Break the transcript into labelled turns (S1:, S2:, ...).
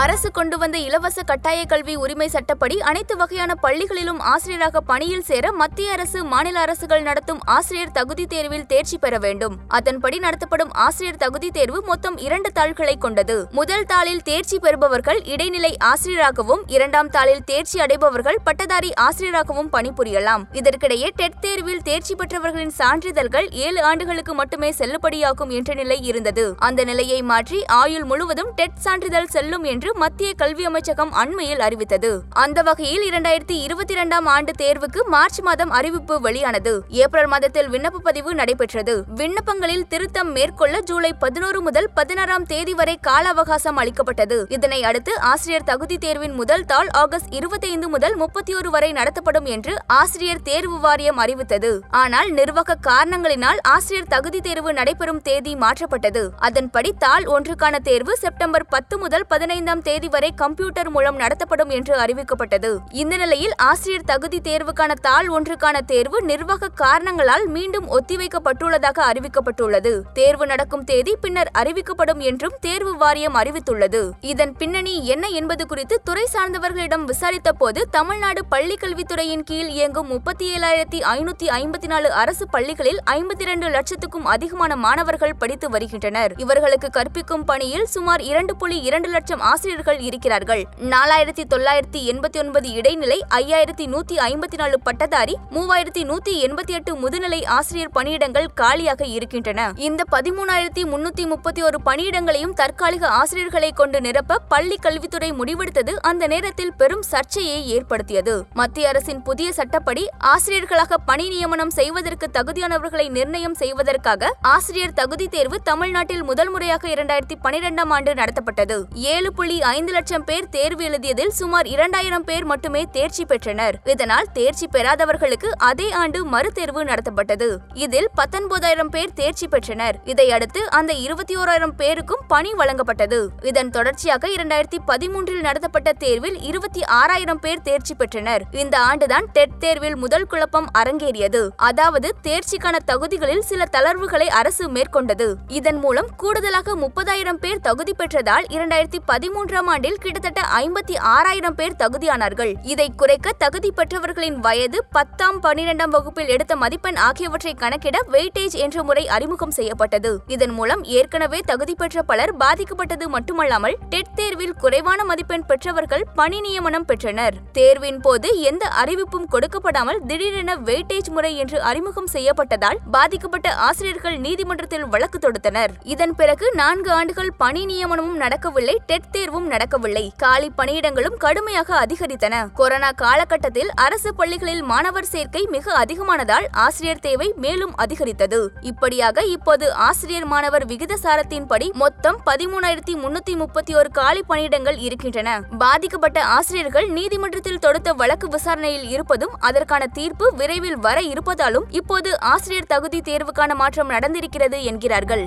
S1: அரசு கொண்டு வந்த இலவச கட்டாய கல்வி உரிமை சட்டப்படி அனைத்து வகையான பள்ளிகளிலும் ஆசிரியராக பணியில் சேர மத்திய அரசு மாநில அரசுகள் நடத்தும் ஆசிரியர் தகுதி தேர்வில் தேர்ச்சி பெற வேண்டும். அதன்படி நடத்தப்படும் ஆசிரியர் தகுதி தேர்வு மொத்தம் இரண்டு தாள்களை கொண்டது. முதல் தாளில் தேர்ச்சி பெறுபவர்கள் இடைநிலை ஆசிரியராகவும் இரண்டாம் தாளில் தேர்ச்சி அடைபவர்கள் பட்டதாரி ஆசிரியராகவும் பணிபுரியலாம். இதற்கிடையே டெட் தேர்வில் தேர்ச்சி பெற்றவர்களின் சான்றிதழ்கள் ஏழு ஆண்டுகளுக்கு மட்டுமே செல்லுபடியாகும் என்ற நிலை இருந்தது. அந்த நிலையை மாற்றி ஆயுள் முழுவதும் டெட் சான்றிதழ் செல்லும் என்று மத்திய கல்வி அமைச்சகம் அண்மையில் அறிவித்தது. அந்த வகையில் இரண்டாயிரத்தி இருபத்தி இரண்டாம் ஆண்டு தேர்வுக்கு மார்ச் மாதம் அறிவிப்பு வெளியானது. ஏப்ரல் மாதத்தில் விண்ணப்ப பதிவு நடைபெற்றது. விண்ணப்பங்களில் திருத்தம் மேற்கொள்ள ஜூலை பதினோரு முதல் பதினாறாம் தேதி வரை கால அவகாசம் அளிக்கப்பட்டது. இதனை அடுத்து ஆசிரியர் தகுதி தேர்வின் முதல் தாள் ஆகஸ்ட் இருபத்தைந்து முதல் முப்பத்தி ஒரு வரை நடத்தப்படும் என்று ஆசிரியர் தேர்வு வாரியம் அறிவித்தது. ஆனால் நிர்வாக காரணங்களினால் ஆசிரியர் தகுதி தேர்வு நடைபெறும் தேதி மாற்றப்பட்டது. அதன்படி தாள் ஒன்றுக்கான தேர்வு செப்டம்பர் பத்து முதல் பதினைந்து பதினைந்தாம் தேதி வரை கம்ப்யூட்டர் மூலம் நடத்தப்படும் என்று அறிவிக்கப்பட்டது. இந்த நிலையில் ஆசிரியர் தகுதி தேர்வுக்கான தாள் ஒன்றுக்கான தேர்வு நிர்வாக காரணங்களால் மீண்டும் ஒத்திவைக்கப்பட்டுள்ளதாக அறிவிக்கப்பட்டுள்ளது. தேர்வு நடக்கும் தேதி பின்னர் அறிவிக்கப்படும் என்றும் தேர்வு வாரியம் அறிவித்துள்ளது. இதன் பின்னணி என்ன என்பது குறித்து துறை சார்ந்தவர்களிடம் விசாரித்த போது தமிழ்நாடு பள்ளிக்கல்வித்துறையின் கீழ் இயங்கும் முப்பத்தி ஏழாயிரத்தி ஐநூத்தி ஐம்பத்தி நாலு அரசு பள்ளிகளில் ஐம்பத்தி இரண்டு லட்சத்துக்கும் அதிகமான மாணவர்கள் படித்து வருகின்றனர். இவர்களுக்கு கற்பிக்கும் பணியில் சுமார் இரண்டு புள்ளி இரண்டு லட்சம் ஆசிரியர்கள் இருக்கிறார்கள். நாலாயிரத்தி தொள்ளாயிரத்தி எண்பத்தி ஒன்பது இடைநிலை ஐயாயிரத்தி நூத்தி ஐம்பத்தி நாலு பட்டதாரி மூவாயிரத்தி நூத்தி எண்பத்தி எட்டு முதுநிலை ஆசிரியர் பணியிடங்கள் காலியாக இருக்கின்றன. இந்த பதிமூணாயிரத்தி முன்னூத்தி முப்பத்தி ஒரு பணியிடங்களையும் தற்காலிக ஆசிரியர்களை கொண்டு நிரப்ப பள்ளி கல்வித்துறை முடிவெடுத்தது அந்த நேரத்தில் பெரும் சர்ச்சையை ஏற்படுத்தியது. மத்திய அரசின் புதிய சட்டப்படி ஆசிரியர்களாக பணி நியமனம் செய்வதற்கு தகுதியானவர்களை நிர்ணயம் செய்வதற்காக ஆசிரியர் தகுதி தேர்வு தமிழ்நாட்டில் முதல் முறையாக இரண்டாயிரத்தி பனிரெண்டாம் ஆண்டு நடத்தப்பட்டது. ஏழு புள்ளி ஐந்து லட்சம் பேர் தேர்வு எழுதியதில் சுமார் இரண்டாயிரம் பேர் மட்டுமே தேர்ச்சி பெற்றனர். இதனால் தேர்ச்சி பெறாதவர்களுக்கு அதே ஆண்டு மறுதேர்வு நடத்தப்பட்டது. இதில் பத்தொன்பதாயிரம் பேர் தேர்ச்சி பெற்றனர். இதையடுத்து அந்த இருபத்தி ஓராயிரம் பேருக்கும் பணி வழங்கப்பட்டது. இதன் தொடர்ச்சியாக இரண்டாயிரத்தி பதிமூன்றில் நடத்தப்பட்ட தேர்வில் இருபத்தி ஆறாயிரம் பேர் தேர்ச்சி பெற்றனர். இந்த ஆண்டுதான் டெட் தேர்வில் முதல் குழப்பம் அரங்கேறியது. அதாவது தேர்ச்சிக்கான தகுதிகளில் சில தளர்வுகளை அரசு மேற்கொண்டது. இதன் மூலம் கூடுதலாக முப்பதாயிரம் பேர் தகுதி பெற்றதால் இரண்டாயிரத்தி மூன்றாம் ஆண்டில் கிட்டத்தட்ட ஐம்பத்தி ஆறாயிரம் பேர் தகுதியானார்கள். இதை குறைக்க தகுதி பெற்றவர்களின் வயது பத்தாம் பன்னிரெண்டாம் வகுப்பில் எடுத்த மதிப்பெண் ஆகியவற்றை கணக்கிட வெயிட்டேஜ் என்ற முறை அறிமுகம் செய்யப்பட்டது. இதன் மூலம் ஏற்கனவே தகுதி பெற்ற பலர் பாதிக்கப்பட்டது மட்டுமல்லாமல் டெட் தேர்வில் குறைவான மதிப்பெண் பெற்றவர்கள் பணி நியமனம் பெற்றனர். தேர்வின் போது எந்த அறிவிப்பும் கொடுக்கப்படாமல் திடீரென வெயிட்டேஜ் முறை என்று அறிமுகம் செய்யப்பட்டதால் பாதிக்கப்பட்ட ஆசிரியர்கள் நீதிமன்றத்தில் வழக்கு தொடுத்தனர். இதன் பிறகு நான்கு ஆண்டுகள் பணி நியமனமும் நடக்கவில்லை. டெட் தேர்வும் நடக்கவில்லை. காலி பணியிடங்களும் கடுமையாக அதிகரித்தன. கொரோனா காலகட்டத்தில் அரசு பள்ளிகளில் மாணவர் சேர்க்கை மிக அதிகமானதால் ஆசிரியர் தேவை மேலும் அதிகரித்தது. இப்படியாக இப்போது ஆசிரியர் மாணவர் விகிதசாரத்தின்படி மொத்தம் பதிமூணாயிரத்தி முன்னூத்தி முப்பத்தி ஒரு காலி பணியிடங்கள் இருக்கின்றன. பாதிக்கப்பட்ட ஆசிரியர்கள் நீதிமன்றத்தில் தொடுத்த வழக்கு விசாரணையில் இருப்பதும் அதற்கான தீர்ப்பு விரைவில் வர இருப்பதாலும் இப்போது ஆசிரியர் தகுதி தேர்வுக்கான மாற்றம் நடந்திருக்கிறது என்கிறார்கள்.